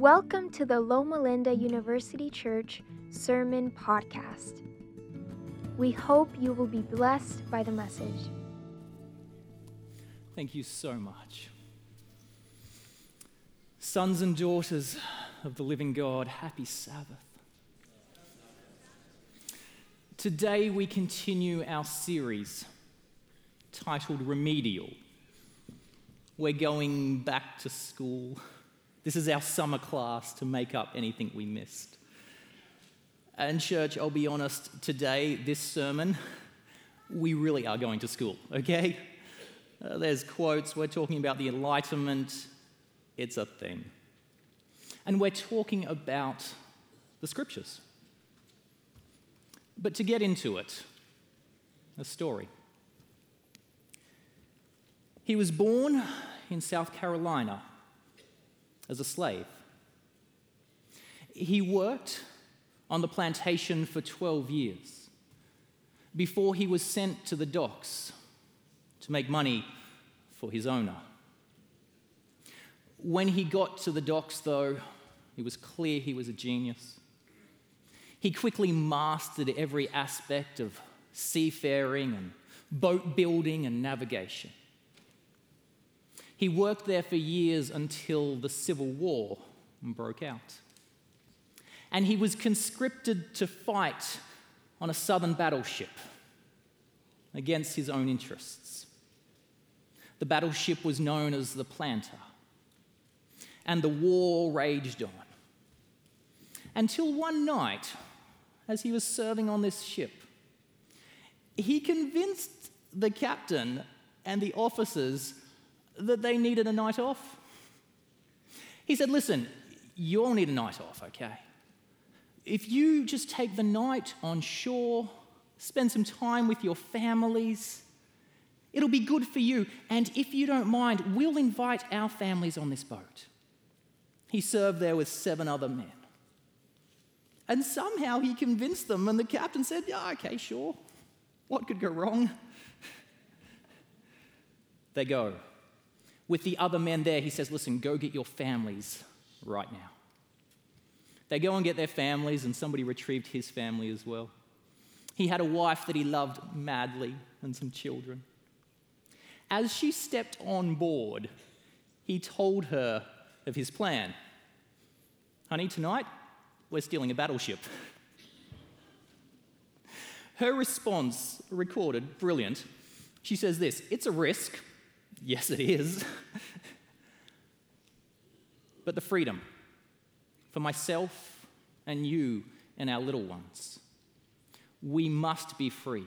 Welcome to the Loma Linda University Church Sermon Podcast. We hope you will be blessed by the message. Thank you so much. Sons and daughters of the living God, happy Sabbath. Today we continue our series titled Remedial. We're going back to school. This is our summer class to make up anything we missed. And, church, I'll be honest, today, this sermon, we really are going to school, okay? Uh, there's quotes, we're talking about the Enlightenment, it's a thing. And we're talking about the scriptures. But to get into it, a story. He was born in South Carolina as a slave. He worked on the plantation for 12 years before he was sent to the docks to make money for his owner. When he got to the docks, though, it was clear he was a genius. He quickly mastered every aspect of seafaring and boat building and navigation. He worked there for years until the Civil War broke out. And he was conscripted to fight on a southern battleship against his own interests. The battleship was known as the Planter, and the war raged on. Until one night, as he was serving on this ship, he convinced the captain and the officers that they needed a night off. He said, Listen, you all need a night off, okay? If you just take the night on shore, spend some time with your families, it'll be good for you. And if you don't mind, we'll invite our families on this boat. He served there with seven other men. And somehow he convinced them, and the captain said, Yeah, okay, sure. What could go wrong? they go with the other men there, he says, Listen, go get your families right now. They go and get their families, and somebody retrieved his family as well. He had a wife that he loved madly and some children. As she stepped on board, he told her of his plan. Honey, tonight we're stealing a battleship. Her response, recorded, brilliant. She says this It's a risk, Yes, it is. but the freedom for myself and you and our little ones. We must be free.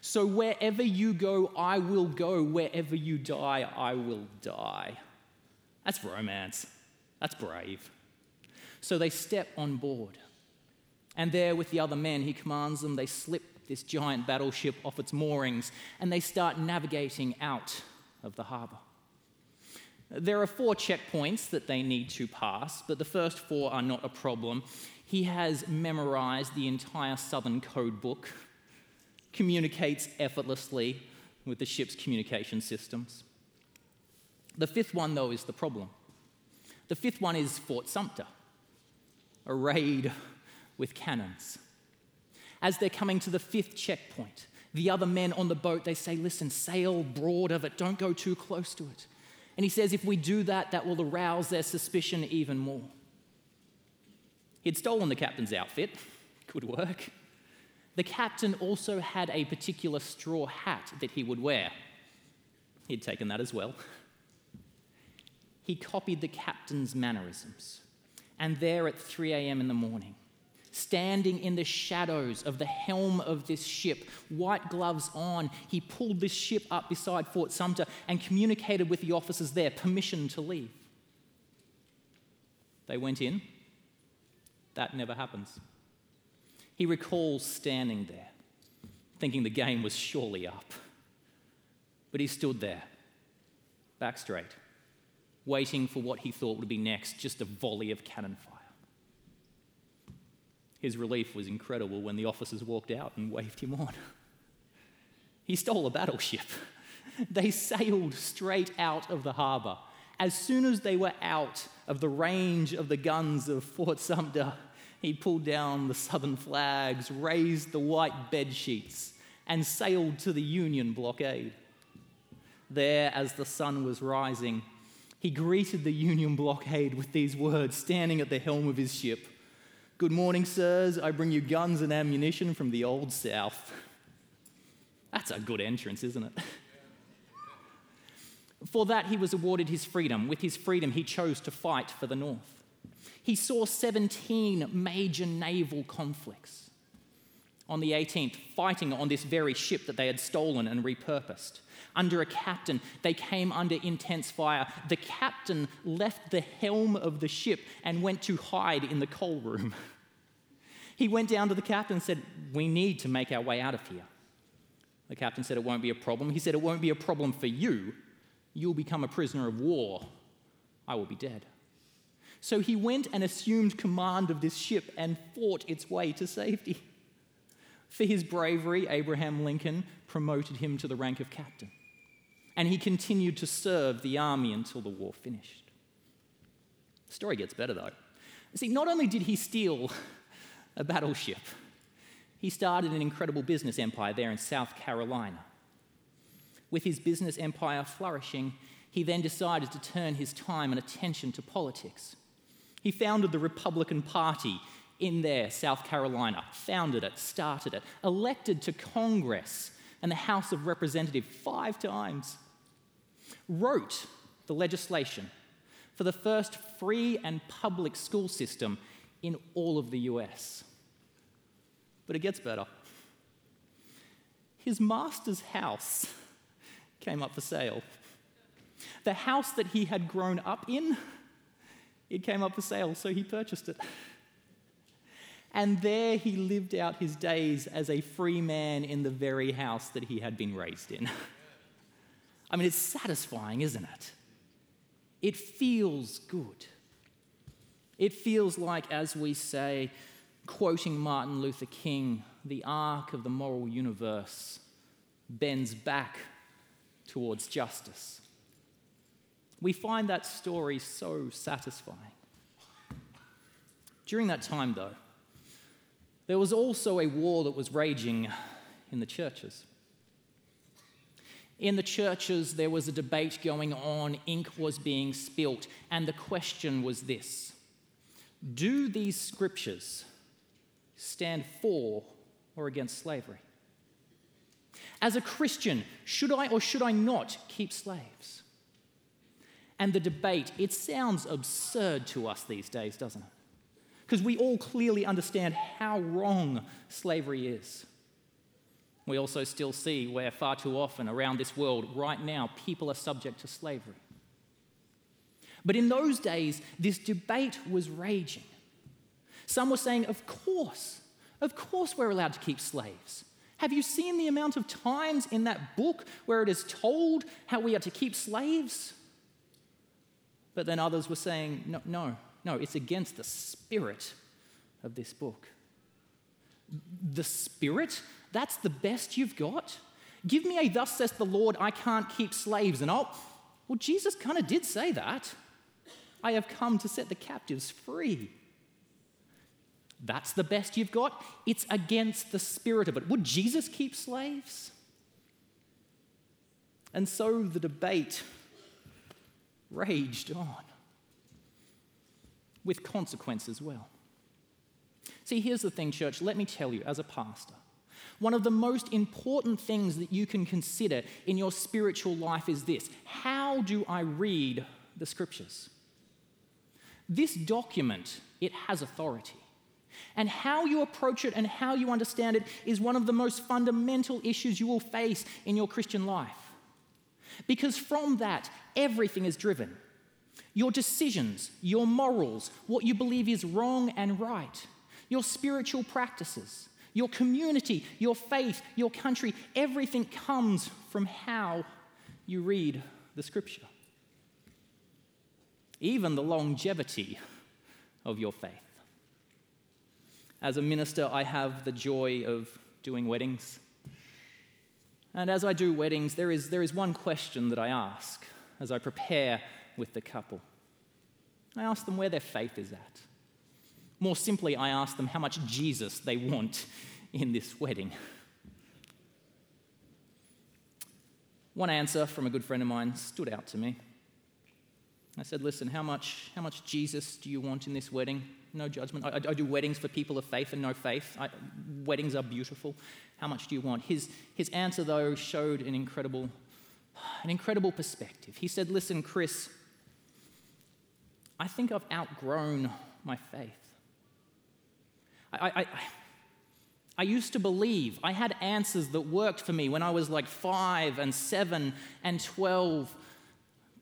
So wherever you go, I will go. Wherever you die, I will die. That's romance. That's brave. So they step on board. And there, with the other men, he commands them, they slip this giant battleship off its moorings and they start navigating out of the harbour. There are four checkpoints that they need to pass, but the first four are not a problem. He has memorized the entire Southern Code Book, communicates effortlessly with the ship's communication systems. The fifth one, though, is the problem. The fifth one is Fort Sumter, arrayed with cannons. As they're coming to the fifth checkpoint, the other men on the boat, they say, Listen, sail broad of it, don't go too close to it. And he says, If we do that, that will arouse their suspicion even more. He'd stolen the captain's outfit. Good work. The captain also had a particular straw hat that he would wear. He'd taken that as well. He copied the captain's mannerisms. And there at 3 a.m. in the morning, standing in the shadows of the helm of this ship, white gloves on, he pulled this ship up beside Fort Sumter and communicated with the officers there permission to leave. They went in. That never happens. He recalls standing there, thinking the game was surely up. But he stood there, back straight, waiting for what he thought would be next just a volley of cannon fire. His relief was incredible when the officers walked out and waved him on. He stole a battleship. They sailed straight out of the harbour As soon as they were out of the range of the guns of Fort Sumter, he pulled down the Southern flags, raised the white bed sheets, and sailed to the Union blockade. There, as the sun was rising, he greeted the Union blockade with these words, standing at the helm of his ship Good morning, sirs. I bring you guns and ammunition from the Old South. That's a good entrance, isn't it? For that, he was awarded his freedom. With his freedom, he chose to fight for the North. He saw 17 major naval conflicts. On the 18th, fighting on this very ship that they had stolen and repurposed. Under a captain, they came under intense fire. The captain left the helm of the ship and went to hide in the coal room. He went down to the captain and said, We need to make our way out of here. The captain said, It won't be a problem. He said, It won't be a problem for you. You'll become a prisoner of war. I will be dead. So he went and assumed command of this ship and fought its way to safety. For his bravery, Abraham Lincoln promoted him to the rank of captain. And he continued to serve the army until the war finished. The story gets better though. See, not only did he steal a battleship, he started an incredible business empire there in South Carolina. With his business empire flourishing, he then decided to turn his time and attention to politics. He founded the Republican Party in there, South Carolina, founded it, started it, elected to Congress and the House of Representatives five times, wrote the legislation for the first free and public school system in all of the US. But it gets better. His master's house came up for sale. The house that he had grown up in it came up for sale, so he purchased it. And there he lived out his days as a free man in the very house that he had been raised in. I mean, it's satisfying, isn't it? It feels good. It feels like, as we say, quoting Martin Luther King, the arc of the moral universe bends back towards justice. We find that story so satisfying. During that time, though, there was also a war that was raging in the churches. In the churches, there was a debate going on, ink was being spilt, and the question was this Do these scriptures stand for or against slavery? As a Christian, should I or should I not keep slaves? and the debate, it sounds absurd to us these days, doesn't it? Because we all clearly understand how wrong slavery is. We also still see where far too often around this world, right now, people are subject to slavery. But in those days, this debate was raging. Some were saying, Of course, of course, we're allowed to keep slaves. Have you seen the amount of times in that book where it is told how we are to keep slaves? But then others were saying, no, no, no, it's against the spirit of this book. The spirit? That's the best you've got? Give me a thus says the Lord, I can't keep slaves. And oh, well, Jesus kind of did say that. I have come to set the captives free. That's the best you've got. It's against the spirit of it. Would Jesus keep slaves? And so the debate raged on with consequence as well. See, here's the thing, church. Let me tell you, as a pastor, one of the most important things that you can consider in your spiritual life is this How do I read the scriptures? This document, it has authority. And how you approach it and how you understand it is one of the most fundamental issues you will face in your Christian life. Because from that, everything is driven. Your decisions, your morals, what you believe is wrong and right, your spiritual practices, your community, your faith, your country, everything comes from how you read the scripture. Even the longevity of your faith. As a minister, I have the joy of doing weddings. And as I do weddings, there is, there is one question that I ask as I prepare with the couple. I ask them where their faith is at. More simply, I ask them how much Jesus they want in this wedding. One answer from a good friend of mine stood out to me. I said, Listen, how much, how much Jesus do you want in this wedding? No judgment. I, I do weddings for people of faith and no faith. I, weddings are beautiful. How much do you want? His, his answer, though, showed an incredible, an incredible perspective. He said, Listen, Chris, I think I've outgrown my faith. I, I, I used to believe I had answers that worked for me when I was like five and seven and 12,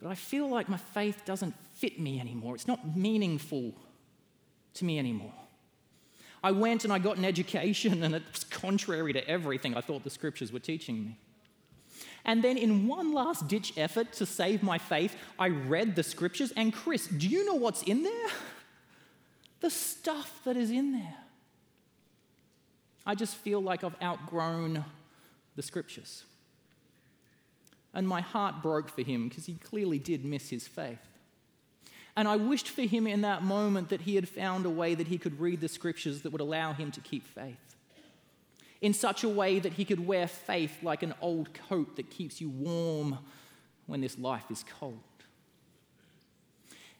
but I feel like my faith doesn't fit me anymore. It's not meaningful to me anymore. I went and I got an education, and it was contrary to everything I thought the scriptures were teaching me. And then, in one last ditch effort to save my faith, I read the scriptures. And, Chris, do you know what's in there? The stuff that is in there. I just feel like I've outgrown the scriptures. And my heart broke for him because he clearly did miss his faith. And I wished for him in that moment that he had found a way that he could read the scriptures that would allow him to keep faith. In such a way that he could wear faith like an old coat that keeps you warm when this life is cold.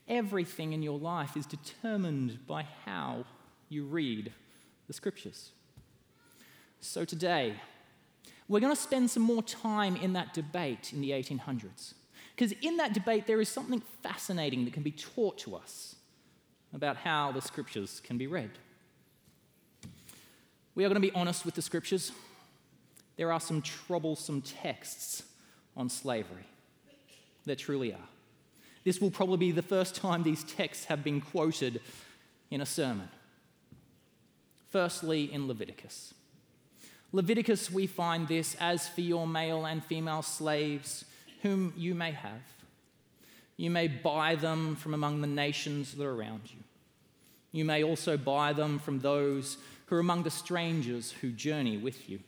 Everything in your life is determined by how you read the scriptures. So today, we're going to spend some more time in that debate in the 1800s. Because in that debate, there is something fascinating that can be taught to us about how the scriptures can be read. We are going to be honest with the scriptures. There are some troublesome texts on slavery. There truly are. This will probably be the first time these texts have been quoted in a sermon. Firstly, in Leviticus. Leviticus, we find this as for your male and female slaves, whom you may have. You may buy them from among the nations that are around you. You may also buy them from those who are among the strangers who journey with you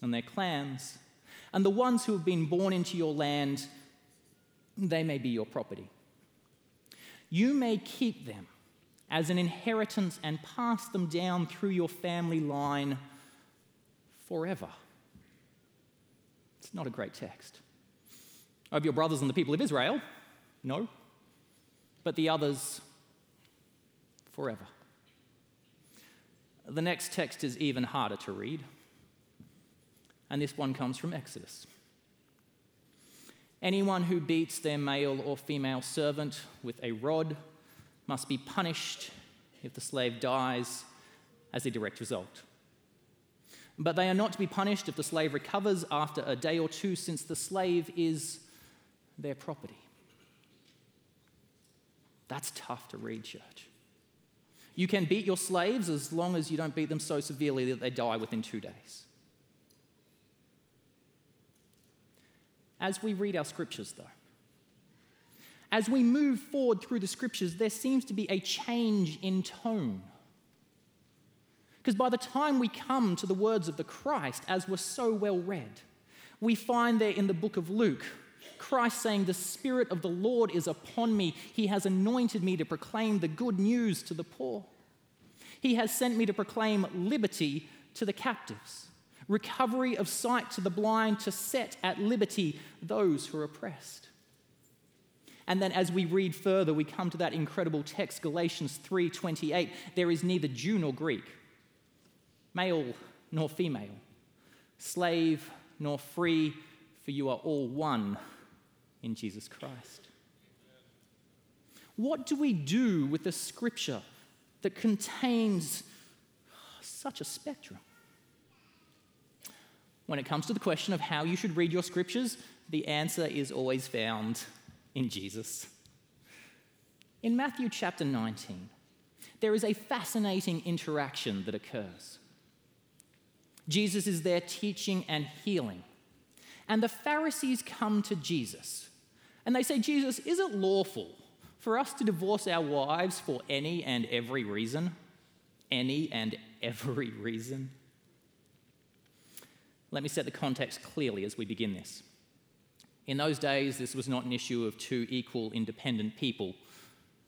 and their clans. And the ones who have been born into your land, they may be your property. You may keep them as an inheritance and pass them down through your family line forever. It's not a great text. Of your brothers and the people of Israel? No. But the others, forever. The next text is even harder to read, and this one comes from Exodus. Anyone who beats their male or female servant with a rod must be punished if the slave dies as a direct result. But they are not to be punished if the slave recovers after a day or two, since the slave is their property. That's tough to read, church. You can beat your slaves as long as you don't beat them so severely that they die within two days. As we read our scriptures, though, as we move forward through the scriptures, there seems to be a change in tone. Because by the time we come to the words of the Christ, as were so well read, we find there in the book of Luke, Christ saying, The Spirit of the Lord is upon me. He has anointed me to proclaim the good news to the poor. He has sent me to proclaim liberty to the captives, recovery of sight to the blind, to set at liberty those who are oppressed. And then as we read further, we come to that incredible text, Galatians 3:28. There is neither Jew nor Greek male nor female, slave nor free, for you are all one in Jesus Christ. What do we do with a scripture that contains such a spectrum? When it comes to the question of how you should read your scriptures, the answer is always found in Jesus. In Matthew chapter 19, there is a fascinating interaction that occurs. Jesus is there teaching and healing. And the Pharisees come to Jesus and they say, Jesus, is it lawful for us to divorce our wives for any and every reason? Any and every reason? Let me set the context clearly as we begin this. In those days, this was not an issue of two equal, independent people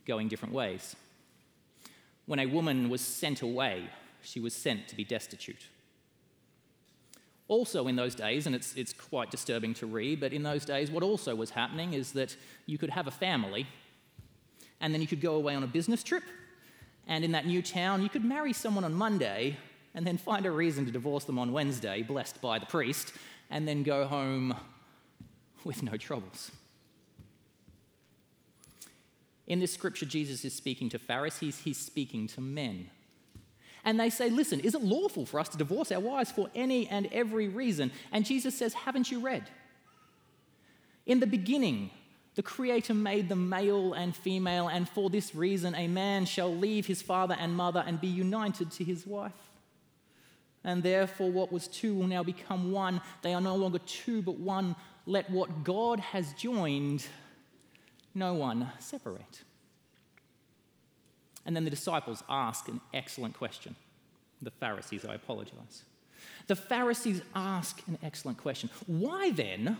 going different ways. When a woman was sent away, she was sent to be destitute. Also, in those days, and it's, it's quite disturbing to read, but in those days, what also was happening is that you could have a family, and then you could go away on a business trip, and in that new town, you could marry someone on Monday, and then find a reason to divorce them on Wednesday, blessed by the priest, and then go home with no troubles. In this scripture, Jesus is speaking to Pharisees, he's speaking to men. And they say, Listen, is it lawful for us to divorce our wives for any and every reason? And Jesus says, Haven't you read? In the beginning, the Creator made them male and female, and for this reason, a man shall leave his father and mother and be united to his wife. And therefore, what was two will now become one. They are no longer two, but one. Let what God has joined, no one separate. And then the disciples ask an excellent question. The Pharisees, I apologize. The Pharisees ask an excellent question. Why then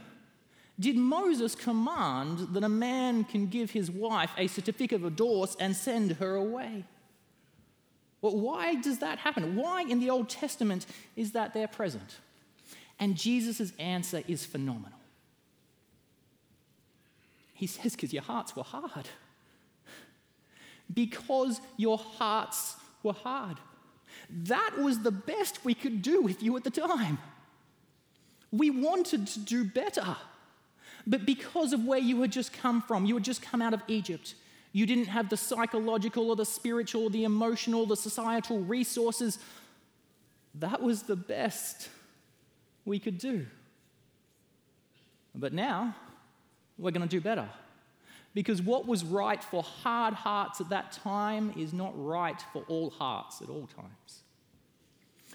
did Moses command that a man can give his wife a certificate of divorce and send her away? Well, why does that happen? Why in the Old Testament is that there present? And Jesus' answer is phenomenal. He says, because your hearts were hard because your hearts were hard. That was the best we could do with you at the time. We wanted to do better. But because of where you had just come from, you had just come out of Egypt, you didn't have the psychological or the spiritual or the emotional, the societal resources. That was the best we could do. But now, we're going to do better. Because what was right for hard hearts at that time is not right for all hearts at all times.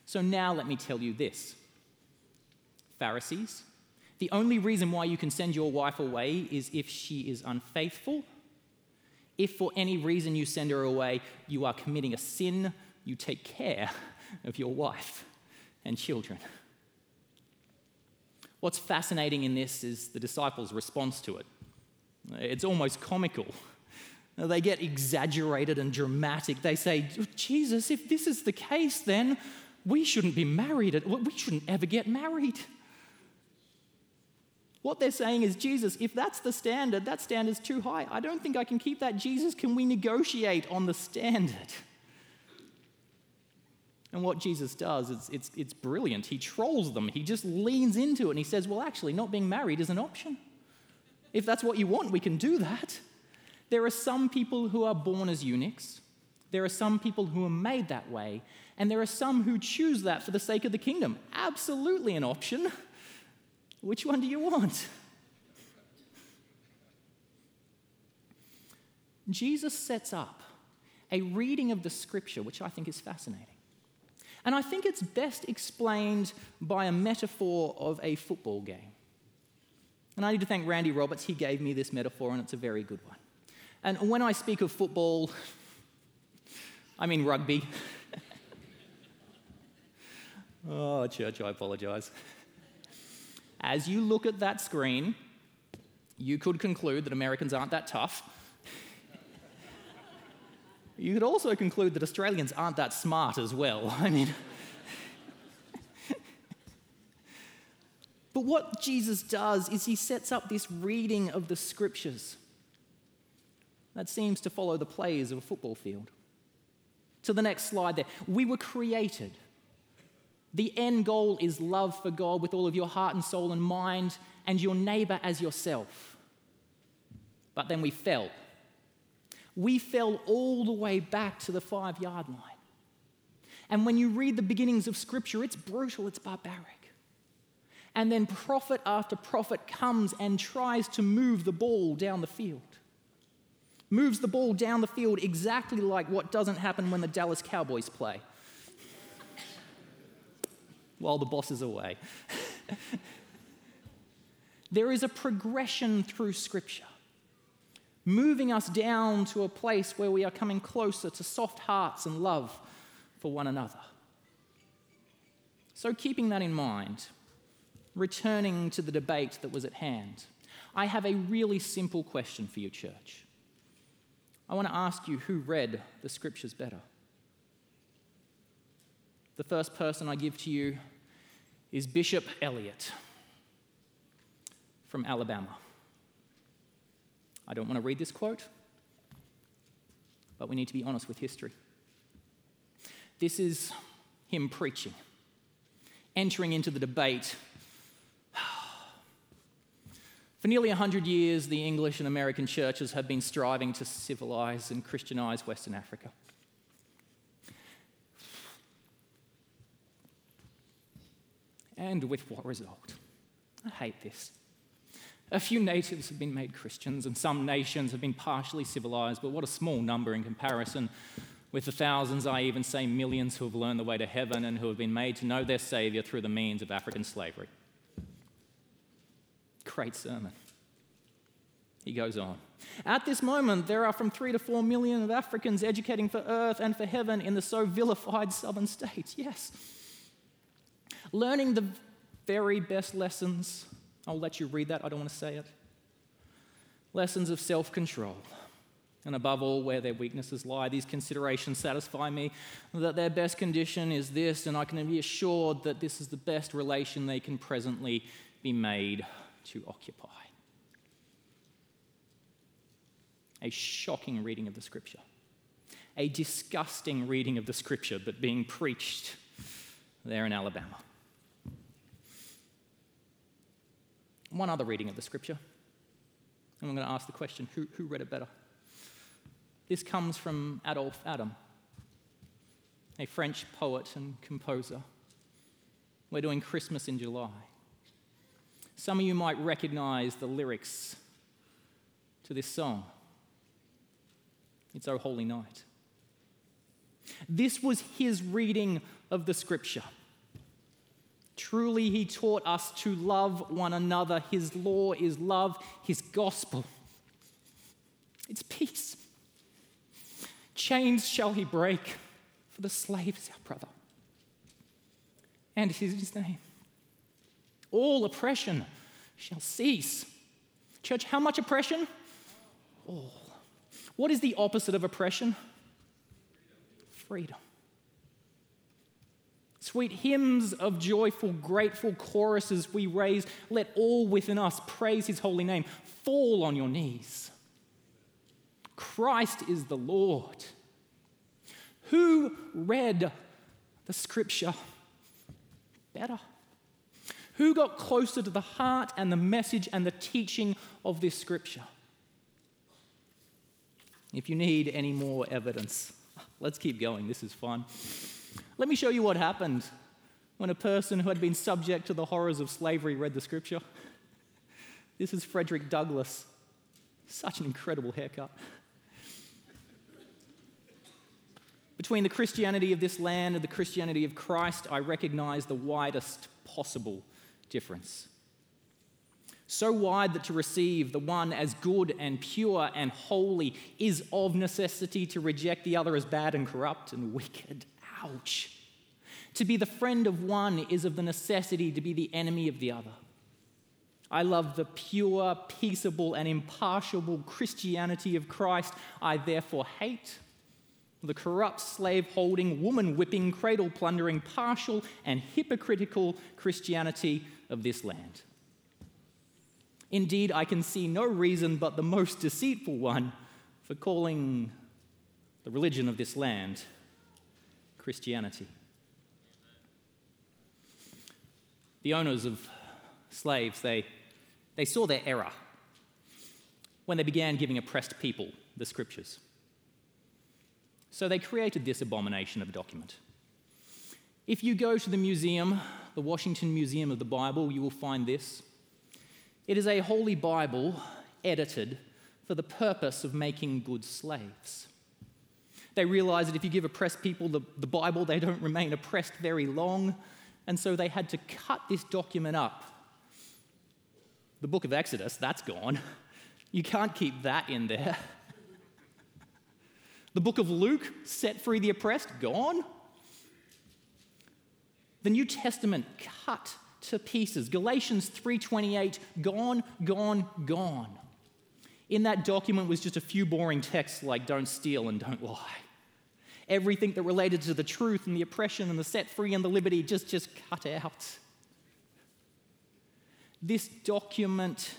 So now let me tell you this Pharisees, the only reason why you can send your wife away is if she is unfaithful. If for any reason you send her away, you are committing a sin, you take care of your wife and children. What's fascinating in this is the disciples' response to it. It's almost comical. They get exaggerated and dramatic. They say, Jesus, if this is the case, then we shouldn't be married. We shouldn't ever get married. What they're saying is, Jesus, if that's the standard, that standard's too high. I don't think I can keep that. Jesus, can we negotiate on the standard? And what Jesus does, it's, it's, it's brilliant. He trolls them. He just leans into it and he says, Well, actually, not being married is an option. If that's what you want, we can do that. There are some people who are born as eunuchs, there are some people who are made that way, and there are some who choose that for the sake of the kingdom. Absolutely an option. Which one do you want? Jesus sets up a reading of the scripture, which I think is fascinating. And I think it's best explained by a metaphor of a football game. And I need to thank Randy Roberts. He gave me this metaphor, and it's a very good one. And when I speak of football, I mean rugby. oh, church, I apologize. As you look at that screen, you could conclude that Americans aren't that tough. You could also conclude that Australians aren't that smart as well. I mean, But what Jesus does is he sets up this reading of the scriptures that seems to follow the plays of a football field. To the next slide there. We were created. The end goal is love for God with all of your heart and soul and mind, and your neighbor as yourself. But then we fell. We fell all the way back to the five yard line. And when you read the beginnings of Scripture, it's brutal, it's barbaric. And then prophet after prophet comes and tries to move the ball down the field. Moves the ball down the field exactly like what doesn't happen when the Dallas Cowboys play while the boss is away. there is a progression through Scripture, moving us down to a place where we are coming closer to soft hearts and love for one another. So, keeping that in mind, returning to the debate that was at hand. I have a really simple question for you, church. I want to ask you who read the scriptures better. The first person I give to you is Bishop Elliot from Alabama. I don't want to read this quote, but we need to be honest with history. This is him preaching, entering into the debate. For nearly 100 years, the English and American churches have been striving to civilize and Christianize Western Africa. And with what result? I hate this. A few natives have been made Christians, and some nations have been partially civilized, but what a small number in comparison with the thousands, I even say millions, who have learned the way to heaven and who have been made to know their Savior through the means of African slavery. Great sermon. He goes on. At this moment, there are from three to four million of Africans educating for earth and for heaven in the so vilified southern states. Yes learning the very best lessons. I'll let you read that, I don't want to say it. Lessons of self control. And above all, where their weaknesses lie. These considerations satisfy me that their best condition is this, and I can be assured that this is the best relation they can presently be made to occupy. A shocking reading of the scripture, a disgusting reading of the scripture, but being preached there in Alabama. one other reading of the scripture. And I'm going to ask the question who, who read it better? This comes from Adolphe Adam, a French poet and composer. We're doing Christmas in July. Some of you might recognize the lyrics to this song. It's O Holy Night. This was his reading of the scripture. Truly, he taught us to love one another. His law is love, his gospel. It's peace. Chains shall he break, for the slave is our brother. And his name. All oppression shall cease. Church, how much oppression? All. What is the opposite of oppression? Freedom. Sweet hymns of joyful, grateful choruses we raise. Let all within us praise his holy name. Fall on your knees. Christ is the Lord. Who read the scripture better? Who got closer to the heart and the message and the teaching of this scripture? If you need any more evidence, let's keep going. This is fun. Let me show you what happened when a person who had been subject to the horrors of slavery read the scripture. This is Frederick Douglass. Such an incredible haircut. Between the Christianity of this land and the Christianity of Christ, I recognize the widest possible difference. So wide that to receive the one as good and pure and holy is of necessity to reject the other as bad and corrupt and wicked Ouch. To be the friend of one is of the necessity to be the enemy of the other. I love the pure, peaceable, and impartial Christianity of Christ. I therefore hate the corrupt, slave holding, woman whipping, cradle plundering, partial, and hypocritical Christianity of this land. Indeed, I can see no reason but the most deceitful one for calling the religion of this land Christianity. The owners of slaves, they, they saw their error when they began giving oppressed people the scriptures. So they created this abomination of a document. If you go to the museum, the Washington Museum of the Bible, you will find this. It is a holy Bible edited for the purpose of making good slaves. They realized that if you give oppressed people the, the Bible, they don't remain oppressed very long. And so they had to cut this document up. The book of Exodus, that's gone. You can't keep that in there. The book of Luke, set free the oppressed, gone. The New Testament cut to pieces. Galatians 3:28 gone, gone, gone. In that document was just a few boring texts like don't steal and don't lie. Everything that related to the truth and the oppression and the set free and the liberty just just cut out. This document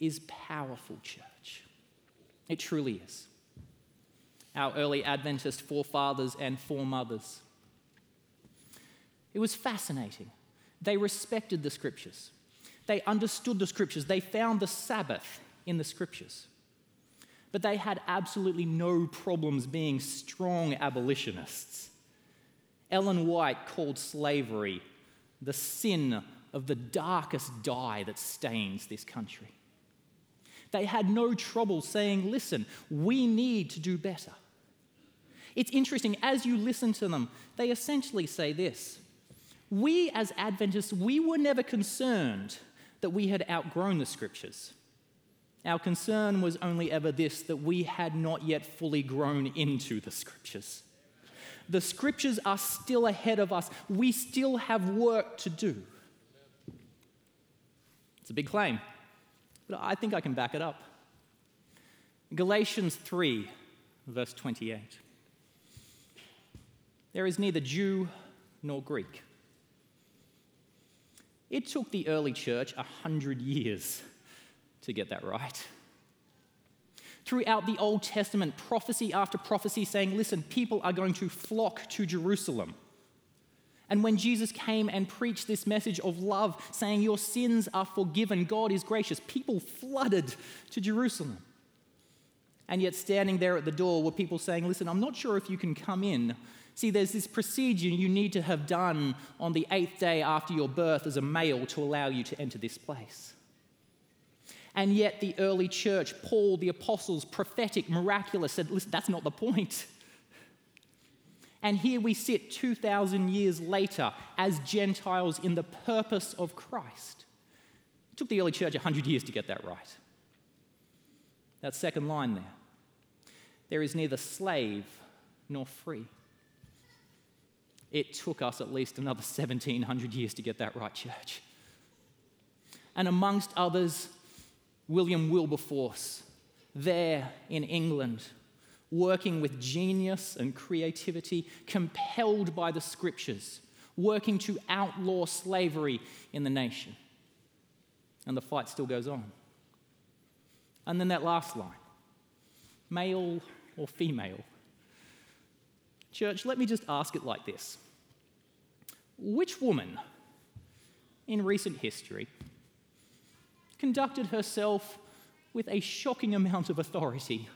is powerful, church. It truly is. Our early Adventist forefathers and foremothers. It was fascinating. They respected the scriptures, they understood the scriptures, they found the Sabbath in the scriptures. But they had absolutely no problems being strong abolitionists. Ellen White called slavery the sin of the darkest dye that stains this country. They had no trouble saying, listen, we need to do better. It's interesting, as you listen to them, they essentially say this We, as Adventists, we were never concerned that we had outgrown the scriptures. Our concern was only ever this that we had not yet fully grown into the scriptures. The scriptures are still ahead of us. We still have work to do. It's a big claim, but I think I can back it up. Galatians 3, verse 28. There is neither Jew nor Greek. It took the early church a hundred years to get that right. Throughout the Old Testament, prophecy after prophecy saying, listen, people are going to flock to Jerusalem. And when Jesus came and preached this message of love, saying, Your sins are forgiven, God is gracious, people flooded to Jerusalem. And yet, standing there at the door were people saying, Listen, I'm not sure if you can come in. See, there's this procedure you need to have done on the eighth day after your birth as a male to allow you to enter this place. And yet, the early church, Paul, the apostles, prophetic, miraculous, said, listen, that's not the point. And here we sit 2,000 years later as Gentiles in the purpose of Christ. It took the early church 100 years to get that right. That second line there there is neither slave nor free. It took us at least another 1700 years to get that right, church. And amongst others, William Wilberforce, there in England, working with genius and creativity, compelled by the scriptures, working to outlaw slavery in the nation. And the fight still goes on. And then that last line male or female? Church, let me just ask it like this Which woman in recent history conducted herself with a shocking amount of authority,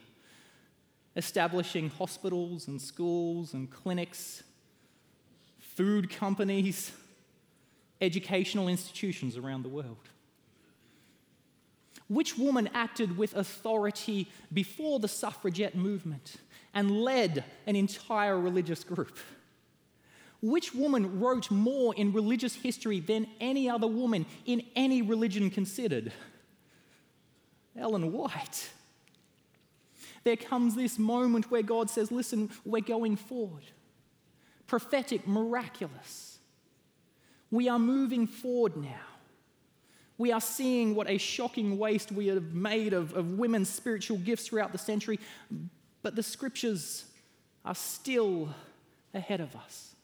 establishing hospitals and schools and clinics, food companies, educational institutions around the world. Which woman acted with authority before the suffragette movement and led an entire religious group? Which woman wrote more in religious history than any other woman in any religion considered? Ellen White. There comes this moment where God says, Listen, we're going forward. Prophetic, miraculous. We are moving forward now. We are seeing what a shocking waste we have made of, of women's spiritual gifts throughout the century, but the scriptures are still ahead of us.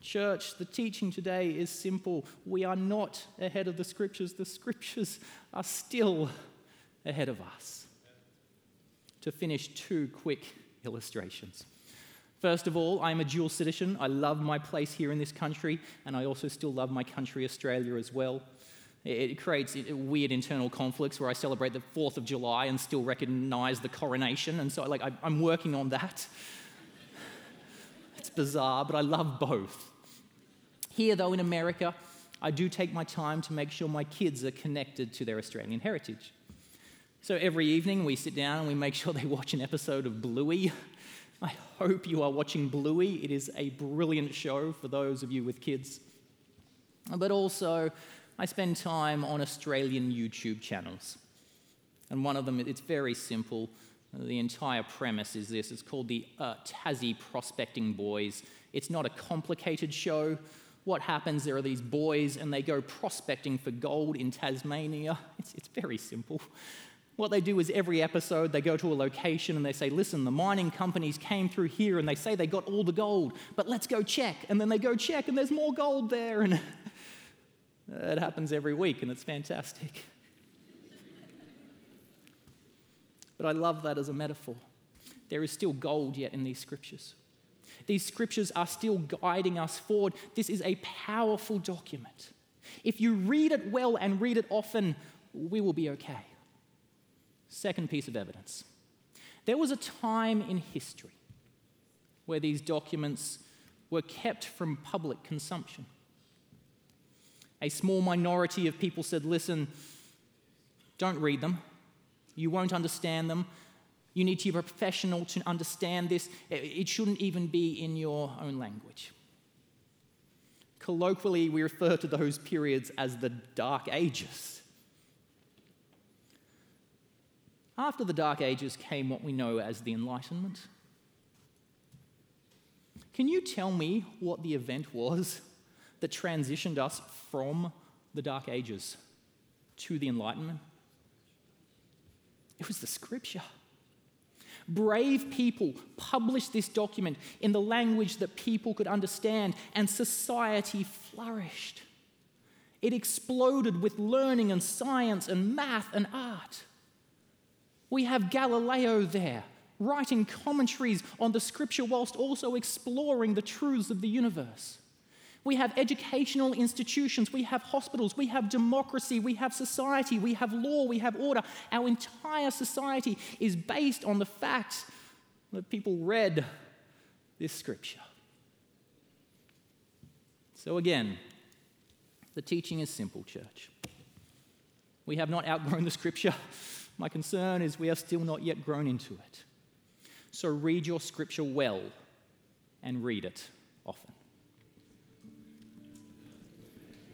Church, the teaching today is simple. We are not ahead of the scriptures, the scriptures are still ahead of us. To finish, two quick illustrations. First of all, I'm a dual citizen. I love my place here in this country, and I also still love my country, Australia, as well. It creates weird internal conflicts where I celebrate the 4th of July and still recognize the coronation, and so like, I'm working on that. It's bizarre, but I love both. Here, though, in America, I do take my time to make sure my kids are connected to their Australian heritage. So every evening we sit down and we make sure they watch an episode of Bluey. I hope you are watching Bluey. It is a brilliant show for those of you with kids. But also, I spend time on Australian YouTube channels. And one of them, it's very simple. The entire premise is this it's called the uh, Tassie Prospecting Boys. It's not a complicated show. what happens? There are these boys and they go prospecting for gold in Tasmania. It's, it's very simple. What they do is every episode they go to a location and they say, Listen, the mining companies came through here and they say they got all the gold, but let's go check. And then they go check and there's more gold there. And it happens every week and it's fantastic. But I love that as a metaphor. There is still gold yet in these scriptures. These scriptures are still guiding us forward. This is a powerful document. If you read it well and read it often, we will be okay. Second piece of evidence there was a time in history where these documents were kept from public consumption. A small minority of people said, Listen, don't read them. You won't understand them. You need to be a professional to understand this. It shouldn't even be in your own language. Colloquially, we refer to those periods as the Dark Ages. After the Dark Ages came what we know as the Enlightenment. Can you tell me what the event was that transitioned us from the Dark Ages to the Enlightenment? It was the scripture. Brave people published this document in the language that people could understand, and society flourished. It exploded with learning and science and math and art. We have Galileo there, writing commentaries on the scripture whilst also exploring the truths of the universe. We have educational institutions, we have hospitals, we have democracy, we have society, we have law, we have order. Our entire society is based on the fact that people read this scripture. So, again, the teaching is simple, church. We have not outgrown the scripture. My concern is we have still not yet grown into it. So, read your scripture well and read it often.